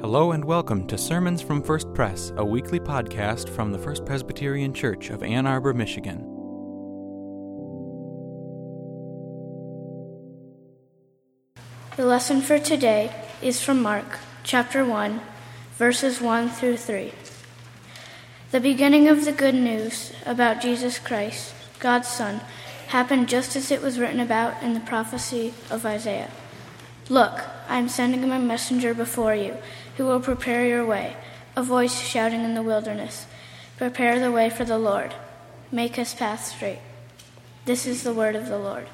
Hello and welcome to Sermons from First Pres, a weekly podcast from the First Presbyterian Church of Ann Arbor, Michigan. The lesson for today is from Mark chapter 1, verses 1 through 3. The beginning of the good news about Jesus Christ, God's Son, happened just as it was written about in the prophecy of Isaiah. Look, I am sending my messenger before you, who will prepare your way. A voice shouting in the wilderness Prepare the way for the Lord, make his path straight. This is the word of the Lord.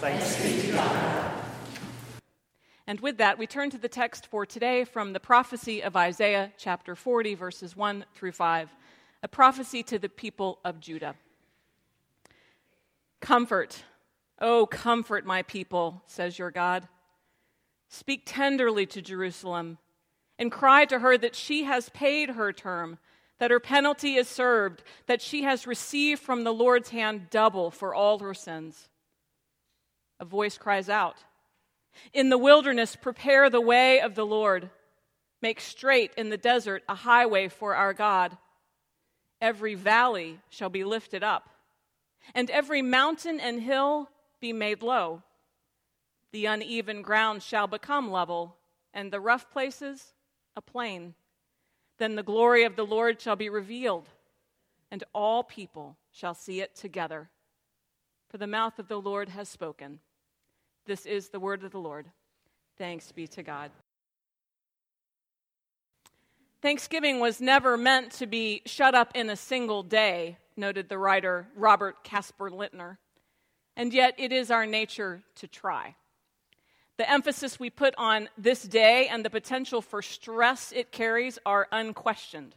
Thanks be to God. And with that, we turn to the text for today from the prophecy of Isaiah, chapter 40, verses 1 through 5, a prophecy to the people of Judah. Comfort, oh, comfort my people, says your God. Speak tenderly to Jerusalem and cry to her that she has paid her term, that her penalty is served, that she has received from the Lord's hand double for all her sins. A voice cries out In the wilderness, prepare the way of the Lord. Make straight in the desert a highway for our God. Every valley shall be lifted up, and every mountain and hill be made low. The uneven ground shall become level, and the rough places a plain. Then the glory of the Lord shall be revealed, and all people shall see it together. For the mouth of the Lord has spoken. This is the word of the Lord. Thanks be to God. Thanksgiving was never meant to be shut up in a single day, noted the writer Robert Caspar Lintner. And yet it is our nature to try. The emphasis we put on this day and the potential for stress it carries are unquestioned.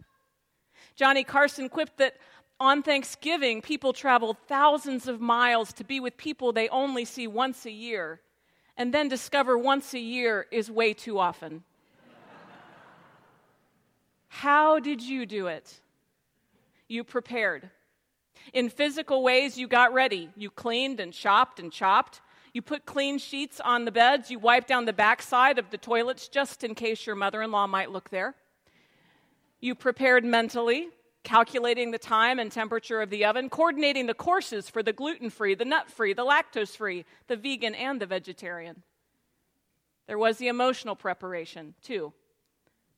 Johnny Carson quipped that on Thanksgiving, people travel thousands of miles to be with people they only see once a year, and then discover once a year is way too often. How did you do it? You prepared. In physical ways, you got ready. You cleaned and shopped and chopped. You put clean sheets on the beds. You wipe down the backside of the toilets just in case your mother in law might look there. You prepared mentally, calculating the time and temperature of the oven, coordinating the courses for the gluten free, the nut free, the lactose free, the vegan, and the vegetarian. There was the emotional preparation, too.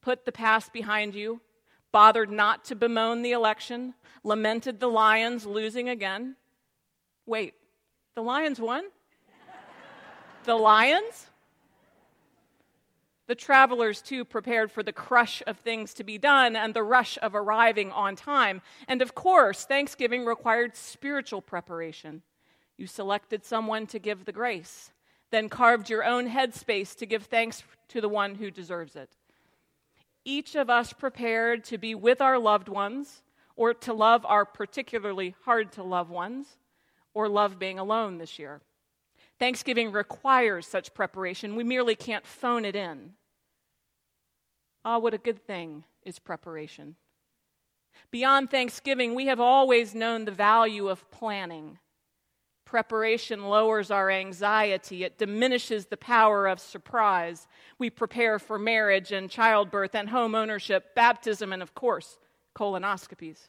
Put the past behind you, bothered not to bemoan the election, lamented the Lions losing again. Wait, the Lions won? The lions. The travelers, too, prepared for the crush of things to be done and the rush of arriving on time. And of course, Thanksgiving required spiritual preparation. You selected someone to give the grace, then carved your own headspace to give thanks to the one who deserves it. Each of us prepared to be with our loved ones, or to love our particularly hard to love ones, or love being alone this year. Thanksgiving requires such preparation. We merely can't phone it in. Ah, what a good thing is preparation. Beyond Thanksgiving, we have always known the value of planning. Preparation lowers our anxiety, it diminishes the power of surprise. We prepare for marriage and childbirth and home ownership, baptism, and of course, colonoscopies.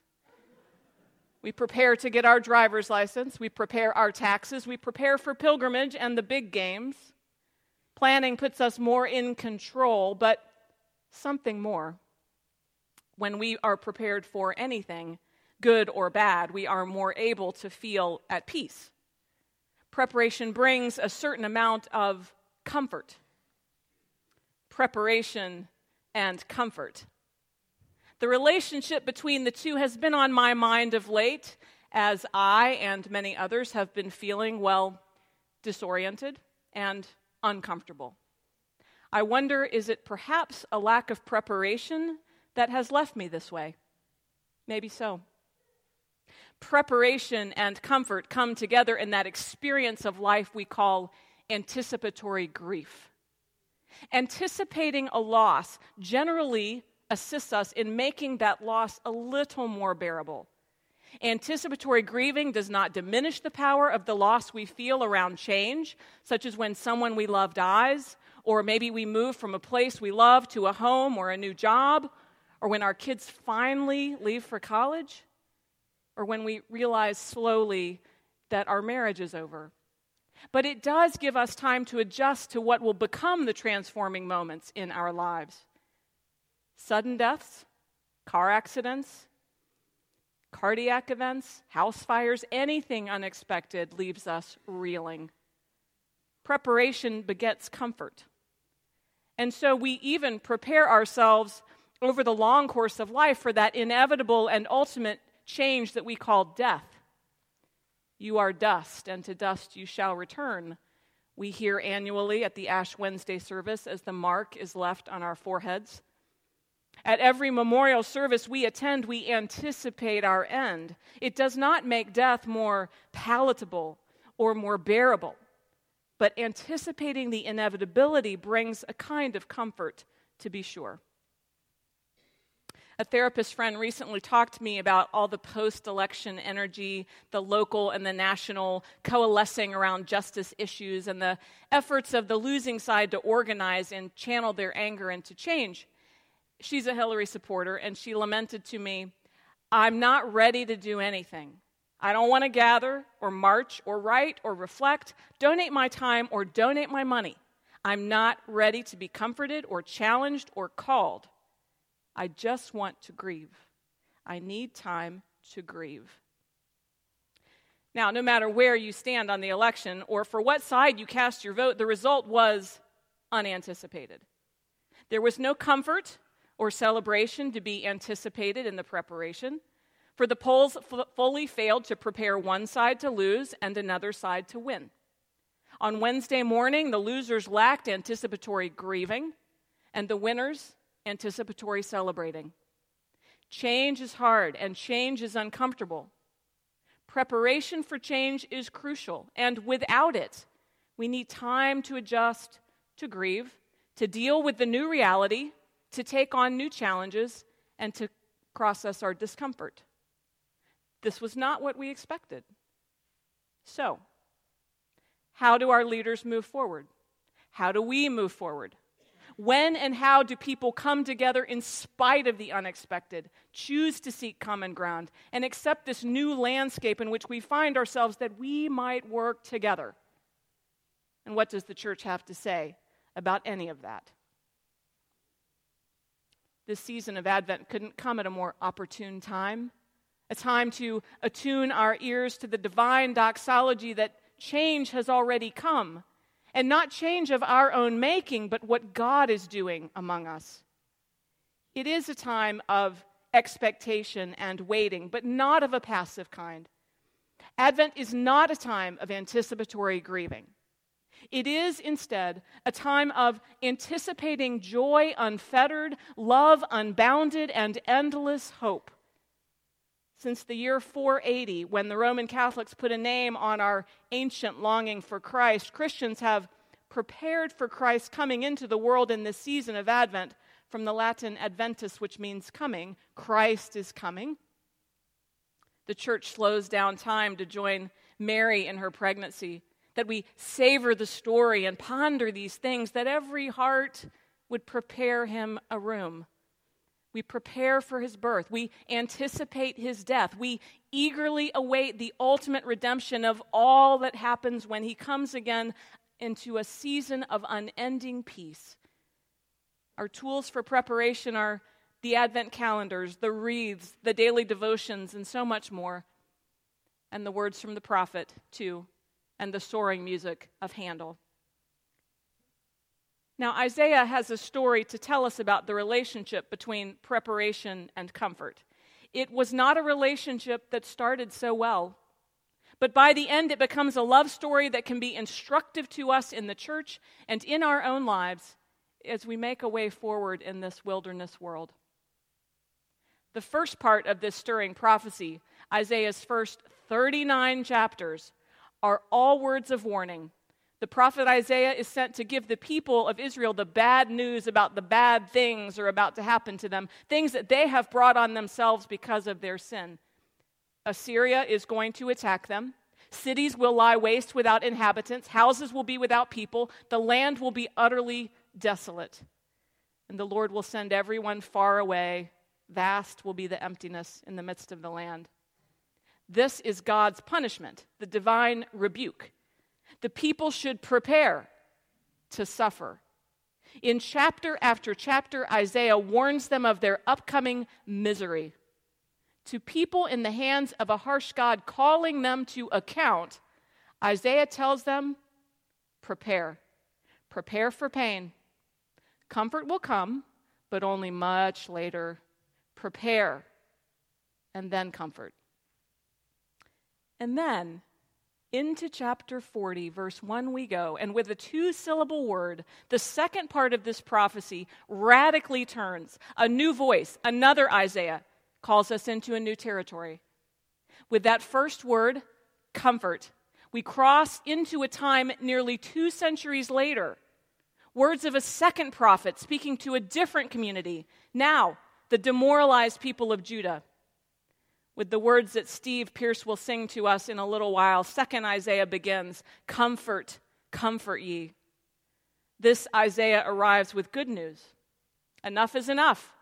We prepare to get our driver's license. We prepare our taxes. We prepare for pilgrimage and the big games. Planning puts us more in control, but something more. When we are prepared for anything, good or bad, we are more able to feel at peace. Preparation brings a certain amount of comfort. Preparation and comfort. The relationship between the two has been on my mind of late as I and many others have been feeling, well, disoriented and uncomfortable. I wonder is it perhaps a lack of preparation that has left me this way? Maybe so. Preparation and comfort come together in that experience of life we call anticipatory grief. Anticipating a loss generally assists us in making that loss a little more bearable. Anticipatory grieving does not diminish the power of the loss we feel around change, such as when someone we love dies, or maybe we move from a place we love to a home or a new job, or when our kids finally leave for college, or when we realize slowly that our marriage is over. But it does give us time to adjust to what will become the transforming moments in our lives sudden deaths, car accidents, cardiac events, house fires, anything unexpected leaves us reeling. Preparation begets comfort. And so we even prepare ourselves over the long course of life for that inevitable and ultimate change that we call death. You are dust, and to dust you shall return. We hear annually at the Ash Wednesday service as the mark is left on our foreheads. At every memorial service we attend, we anticipate our end. It does not make death more palatable or more bearable, but anticipating the inevitability brings a kind of comfort, to be sure. A therapist friend recently talked to me about all the post election energy, the local and the national coalescing around justice issues, and the efforts of the losing side to organize and channel their anger into change she's a Hillary supporter, and she lamented to me, I'm not ready to do anything. I don't want to gather or march or write or reflect, donate my time or donate my money. I'm not ready to be comforted or challenged or called. I just want to grieve. I need time to grieve. Now, no matter where you stand on the election or for what side you cast your vote, the result was unanticipated. There was no comfort or celebration to be anticipated in the preparation. For the polls f- fully failed to prepare one side to lose and another side to win. On Wednesday morning, the losers lacked anticipatory grieving, and the winners anticipatory celebrating. Change is hard, and change is uncomfortable. Preparation for change is crucial, and without it, we need time to adjust, to grieve, to deal with the new reality, to take on new challenges, and to process our discomfort. This was not what we expected. So, how do our leaders move forward? How do we move forward? When and how do people come together in spite of the unexpected, choose to seek common ground, and accept this new landscape in which we find ourselves that we might work together? And what does the church have to say about any of that? This season of Advent couldn't come at a more opportune time. A time to attune our ears to the divine doxology that change has already come. And not change of our own making, but what God is doing among us. It is a time of expectation and waiting, but not of a passive kind. Advent is not a time of anticipatory grieving. It is instead a time of anticipating joy unfettered, love unbounded, and endless hope. Since the year 480, when the Roman Catholics put a name on our ancient longing for Christ, Christians have prepared for Christ coming into the world in this season of Advent from the Latin adventus, which means coming. Christ is coming. The church slows down time to join Mary in her pregnancy that we savor the story and ponder these things, that every heart would prepare him a room. We prepare for his birth. We anticipate his death. We eagerly await the ultimate redemption of all that happens when he comes again into a season of unending peace. Our tools for preparation are the Advent calendars, the wreaths, the daily devotions, and so much more. And the words from the prophet, too and the soaring music of Handel. Now, Isaiah has a story to tell us about the relationship between preparation and comfort. It was not a relationship that started so well, but by the end, it becomes a love story that can be instructive to us in the church and in our own lives as we make a way forward in this wilderness world. The first part of this stirring prophecy, Isaiah's first 39 chapters, are all words of warning. The prophet Isaiah is sent to give the people of Israel the bad news about the bad things are about to happen to them, things that they have brought on themselves because of their sin. Assyria is going to attack them. Cities will lie waste without inhabitants, houses will be without people, the land will be utterly desolate. And the Lord will send everyone far away. Vast will be the emptiness in the midst of the land. This is God's punishment, the divine rebuke. The people should prepare to suffer. In chapter after chapter, Isaiah warns them of their upcoming misery. To people in the hands of a harsh God calling them to account, Isaiah tells them, prepare. Prepare for pain. Comfort will come, but only much later. Prepare, and then comfort. And then into chapter 40, verse 1, we go, and with a two syllable word, the second part of this prophecy radically turns. A new voice, another Isaiah, calls us into a new territory. With that first word, comfort, we cross into a time nearly two centuries later. Words of a second prophet speaking to a different community, now the demoralized people of Judah. With the words that Steve Pierce will sing to us in a little while, second Isaiah begins Comfort, comfort ye. This Isaiah arrives with good news. Enough is enough.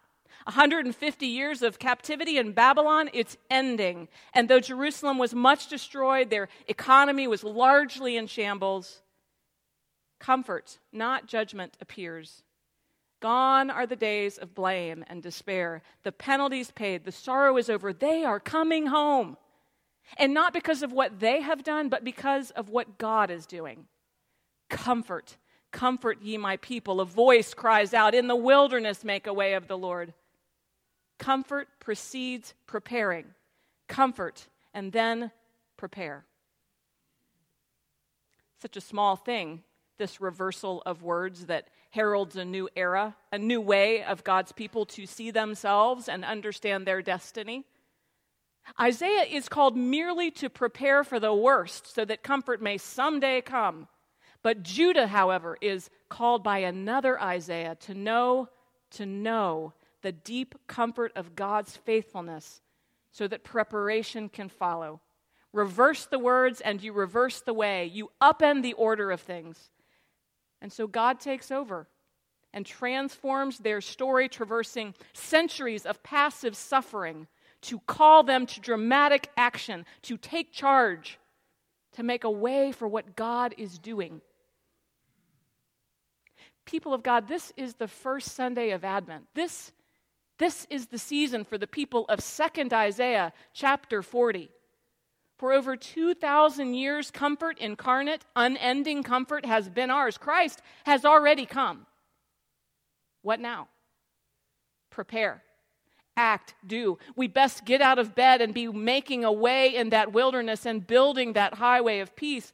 150 years of captivity in Babylon, it's ending. And though Jerusalem was much destroyed, their economy was largely in shambles, comfort, not judgment, appears. Gone are the days of blame and despair. The penalties paid, the sorrow is over. They are coming home. And not because of what they have done, but because of what God is doing. Comfort, comfort ye my people. A voice cries out, In the wilderness make a way of the Lord. Comfort precedes preparing. Comfort and then prepare. Such a small thing, this reversal of words that heralds a new era, a new way of God's people to see themselves and understand their destiny. Isaiah is called merely to prepare for the worst so that comfort may someday come. But Judah, however, is called by another Isaiah to know, to know the deep comfort of God's faithfulness so that preparation can follow. Reverse the words and you reverse the way. You upend the order of things. And so God takes over and transforms their story, traversing centuries of passive suffering, to call them to dramatic action, to take charge, to make a way for what God is doing. People of God, this is the first Sunday of Advent. This, this is the season for the people of 2nd Isaiah chapter 40. For over 2,000 years, comfort incarnate, unending comfort has been ours. Christ has already come. What now? Prepare, act, do. We best get out of bed and be making a way in that wilderness and building that highway of peace.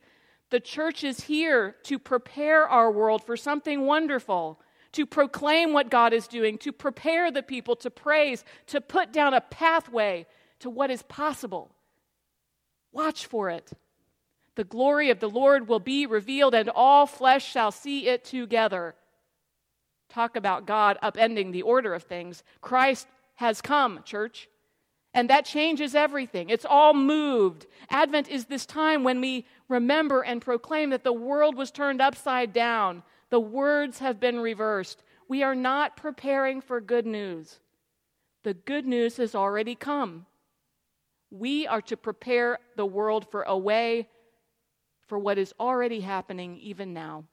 The church is here to prepare our world for something wonderful, to proclaim what God is doing, to prepare the people to praise, to put down a pathway to what is possible. Watch for it. The glory of the Lord will be revealed, and all flesh shall see it together. Talk about God upending the order of things. Christ has come, church. And that changes everything. It's all moved. Advent is this time when we remember and proclaim that the world was turned upside down. The words have been reversed. We are not preparing for good news. The good news has already come. We are to prepare the world for a way for what is already happening even now.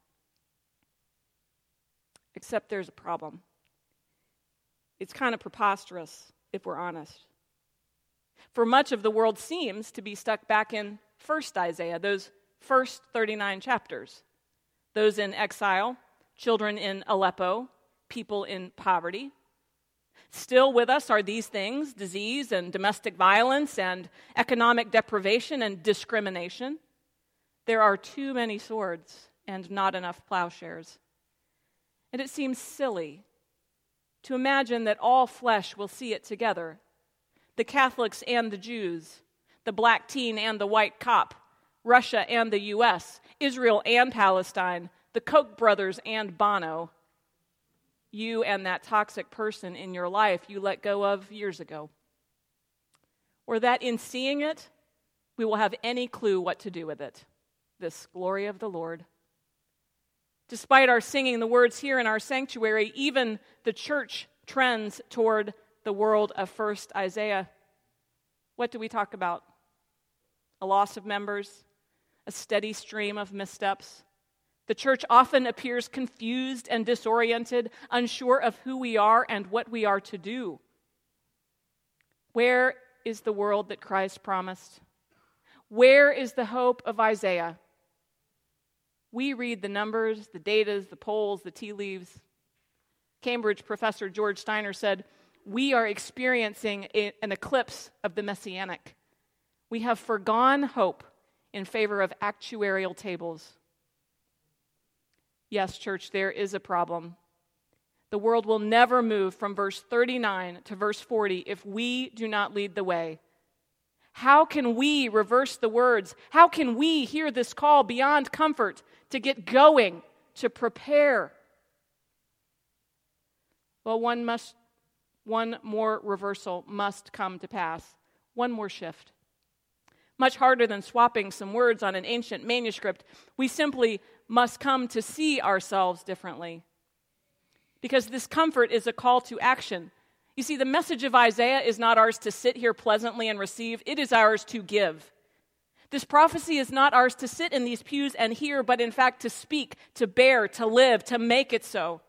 Except there's a problem. It's kind of preposterous, if we're honest. For much of the world seems to be stuck back in 1st Isaiah, those first 39 chapters. Those in exile, children in Aleppo, people in poverty, Still with us are these things disease and domestic violence and economic deprivation and discrimination. There are too many swords and not enough plowshares. And it seems silly to imagine that all flesh will see it together the Catholics and the Jews, the black teen and the white cop, Russia and the US, Israel and Palestine, the Koch brothers and Bono you and that toxic person in your life you let go of years ago. Or that in seeing it, we will have any clue what to do with it. This glory of the Lord. Despite our singing the words here in our sanctuary, even the church trends toward the world of first Isaiah. What do we talk about? A loss of members, a steady stream of missteps. The church often appears confused and disoriented, unsure of who we are and what we are to do. Where is the world that Christ promised? Where is the hope of Isaiah? We read the numbers, the datas, the polls, the tea leaves. Cambridge professor George Steiner said, We are experiencing an eclipse of the messianic. We have forgone hope in favor of actuarial tables. Yes, church, there is a problem. The world will never move from verse 39 to verse 40 if we do not lead the way. How can we reverse the words? How can we hear this call beyond comfort to get going, to prepare? Well, one must one more reversal must come to pass. One more shift. Much harder than swapping some words on an ancient manuscript, we simply must come to see ourselves differently because this comfort is a call to action. You see, the message of Isaiah is not ours to sit here pleasantly and receive, it is ours to give. This prophecy is not ours to sit in these pews and hear, but in fact to speak, to bear, to live, to make it so.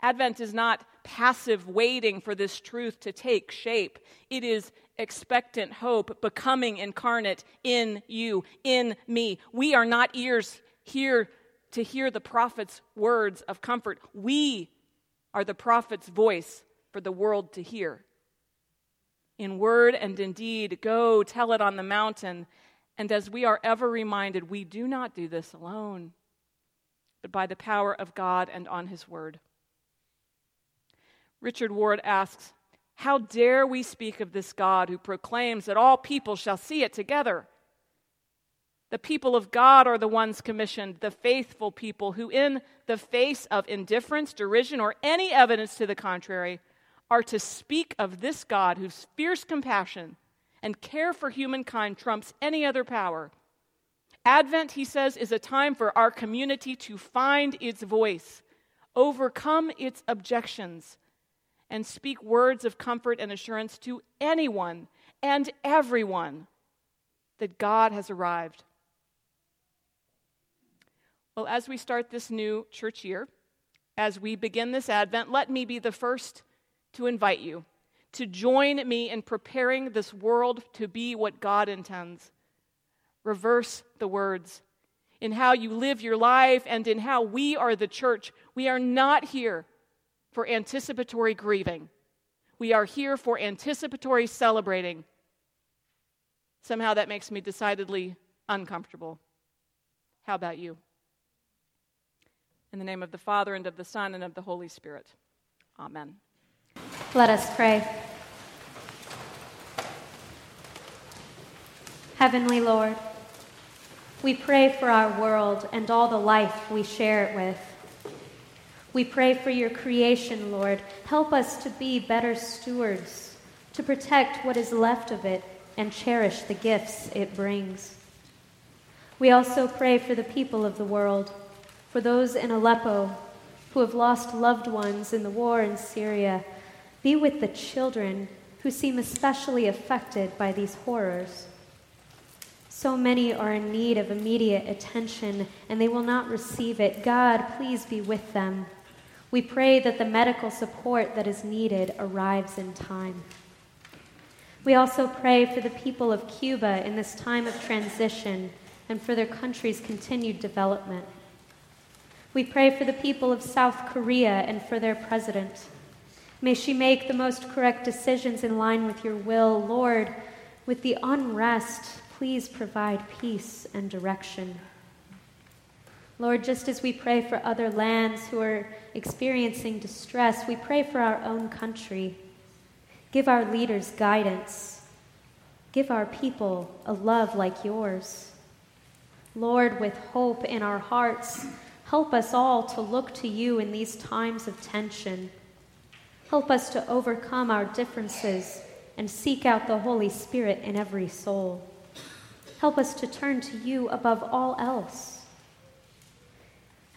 Advent is not passive waiting for this truth to take shape. It is expectant hope becoming incarnate in you, in me. We are not ears here to hear the prophet's words of comfort. We are the prophet's voice for the world to hear. In word and in deed, go tell it on the mountain. And as we are ever reminded, we do not do this alone, but by the power of God and on his word. Richard Ward asks, How dare we speak of this God who proclaims that all people shall see it together? The people of God are the ones commissioned, the faithful people who, in the face of indifference, derision, or any evidence to the contrary, are to speak of this God whose fierce compassion and care for humankind trumps any other power. Advent, he says, is a time for our community to find its voice, overcome its objections, and speak words of comfort and assurance to anyone and everyone that God has arrived. Well, as we start this new church year, as we begin this Advent, let me be the first to invite you to join me in preparing this world to be what God intends. Reverse the words. In how you live your life and in how we are the church, we are not here for anticipatory grieving. We are here for anticipatory celebrating. Somehow that makes me decidedly uncomfortable. How about you? In the name of the Father, and of the Son, and of the Holy Spirit. Amen. Let us pray. Heavenly Lord, we pray for our world and all the life we share it with. We pray for your creation, Lord. Help us to be better stewards, to protect what is left of it and cherish the gifts it brings. We also pray for the people of the world for those in Aleppo who have lost loved ones in the war in Syria. Be with the children who seem especially affected by these horrors. So many are in need of immediate attention and they will not receive it. God, please be with them. We pray that the medical support that is needed arrives in time. We also pray for the people of Cuba in this time of transition and for their country's continued development. We pray for the people of South Korea and for their president. May she make the most correct decisions in line with your will. Lord, with the unrest, please provide peace and direction. Lord, just as we pray for other lands who are experiencing distress, we pray for our own country. Give our leaders guidance. Give our people a love like yours. Lord, with hope in our hearts, Help us all to look to you in these times of tension. Help us to overcome our differences and seek out the Holy Spirit in every soul. Help us to turn to you above all else.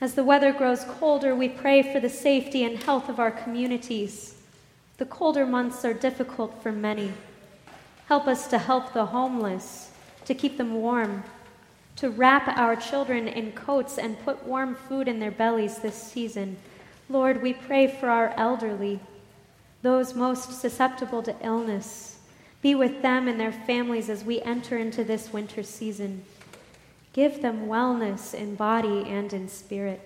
As the weather grows colder, we pray for the safety and health of our communities. The colder months are difficult for many. Help us to help the homeless, to keep them warm, to wrap our children in coats and put warm food in their bellies this season. Lord, we pray for our elderly, those most susceptible to illness. Be with them and their families as we enter into this winter season. Give them wellness in body and in spirit.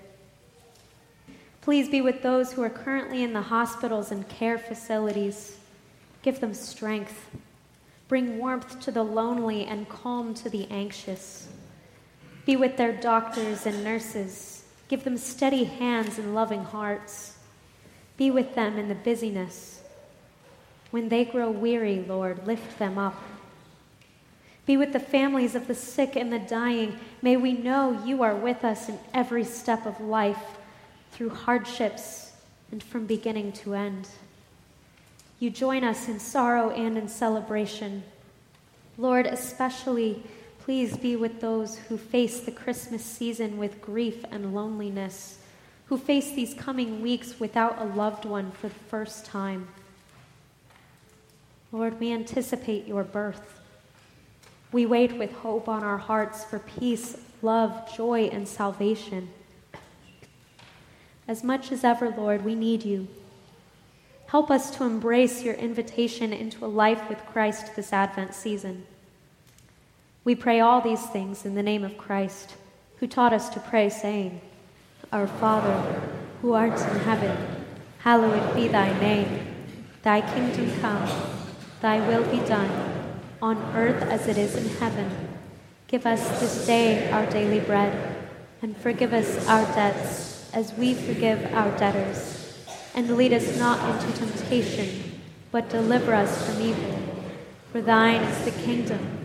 Please be with those who are currently in the hospitals and care facilities. Give them strength. Bring warmth to the lonely and calm to the anxious. Be with their doctors and nurses. Give them steady hands and loving hearts. Be with them in the busyness. When they grow weary, Lord, lift them up. Be with the families of the sick and the dying. May we know you are with us in every step of life, through hardships and from beginning to end. You join us in sorrow and in celebration. Lord, especially Please be with those who face the Christmas season with grief and loneliness, who face these coming weeks without a loved one for the first time. Lord, we anticipate your birth. We wait with hope on our hearts for peace, love, joy, and salvation. As much as ever, Lord, we need you. Help us to embrace your invitation into a life with Christ this Advent season. We pray all these things in the name of Christ, who taught us to pray, saying, Our Father, who art in heaven, hallowed be thy name. Thy kingdom come, thy will be done, on earth as it is in heaven. Give us this day our daily bread, and forgive us our debts as we forgive our debtors. And lead us not into temptation, but deliver us from evil. For thine is the kingdom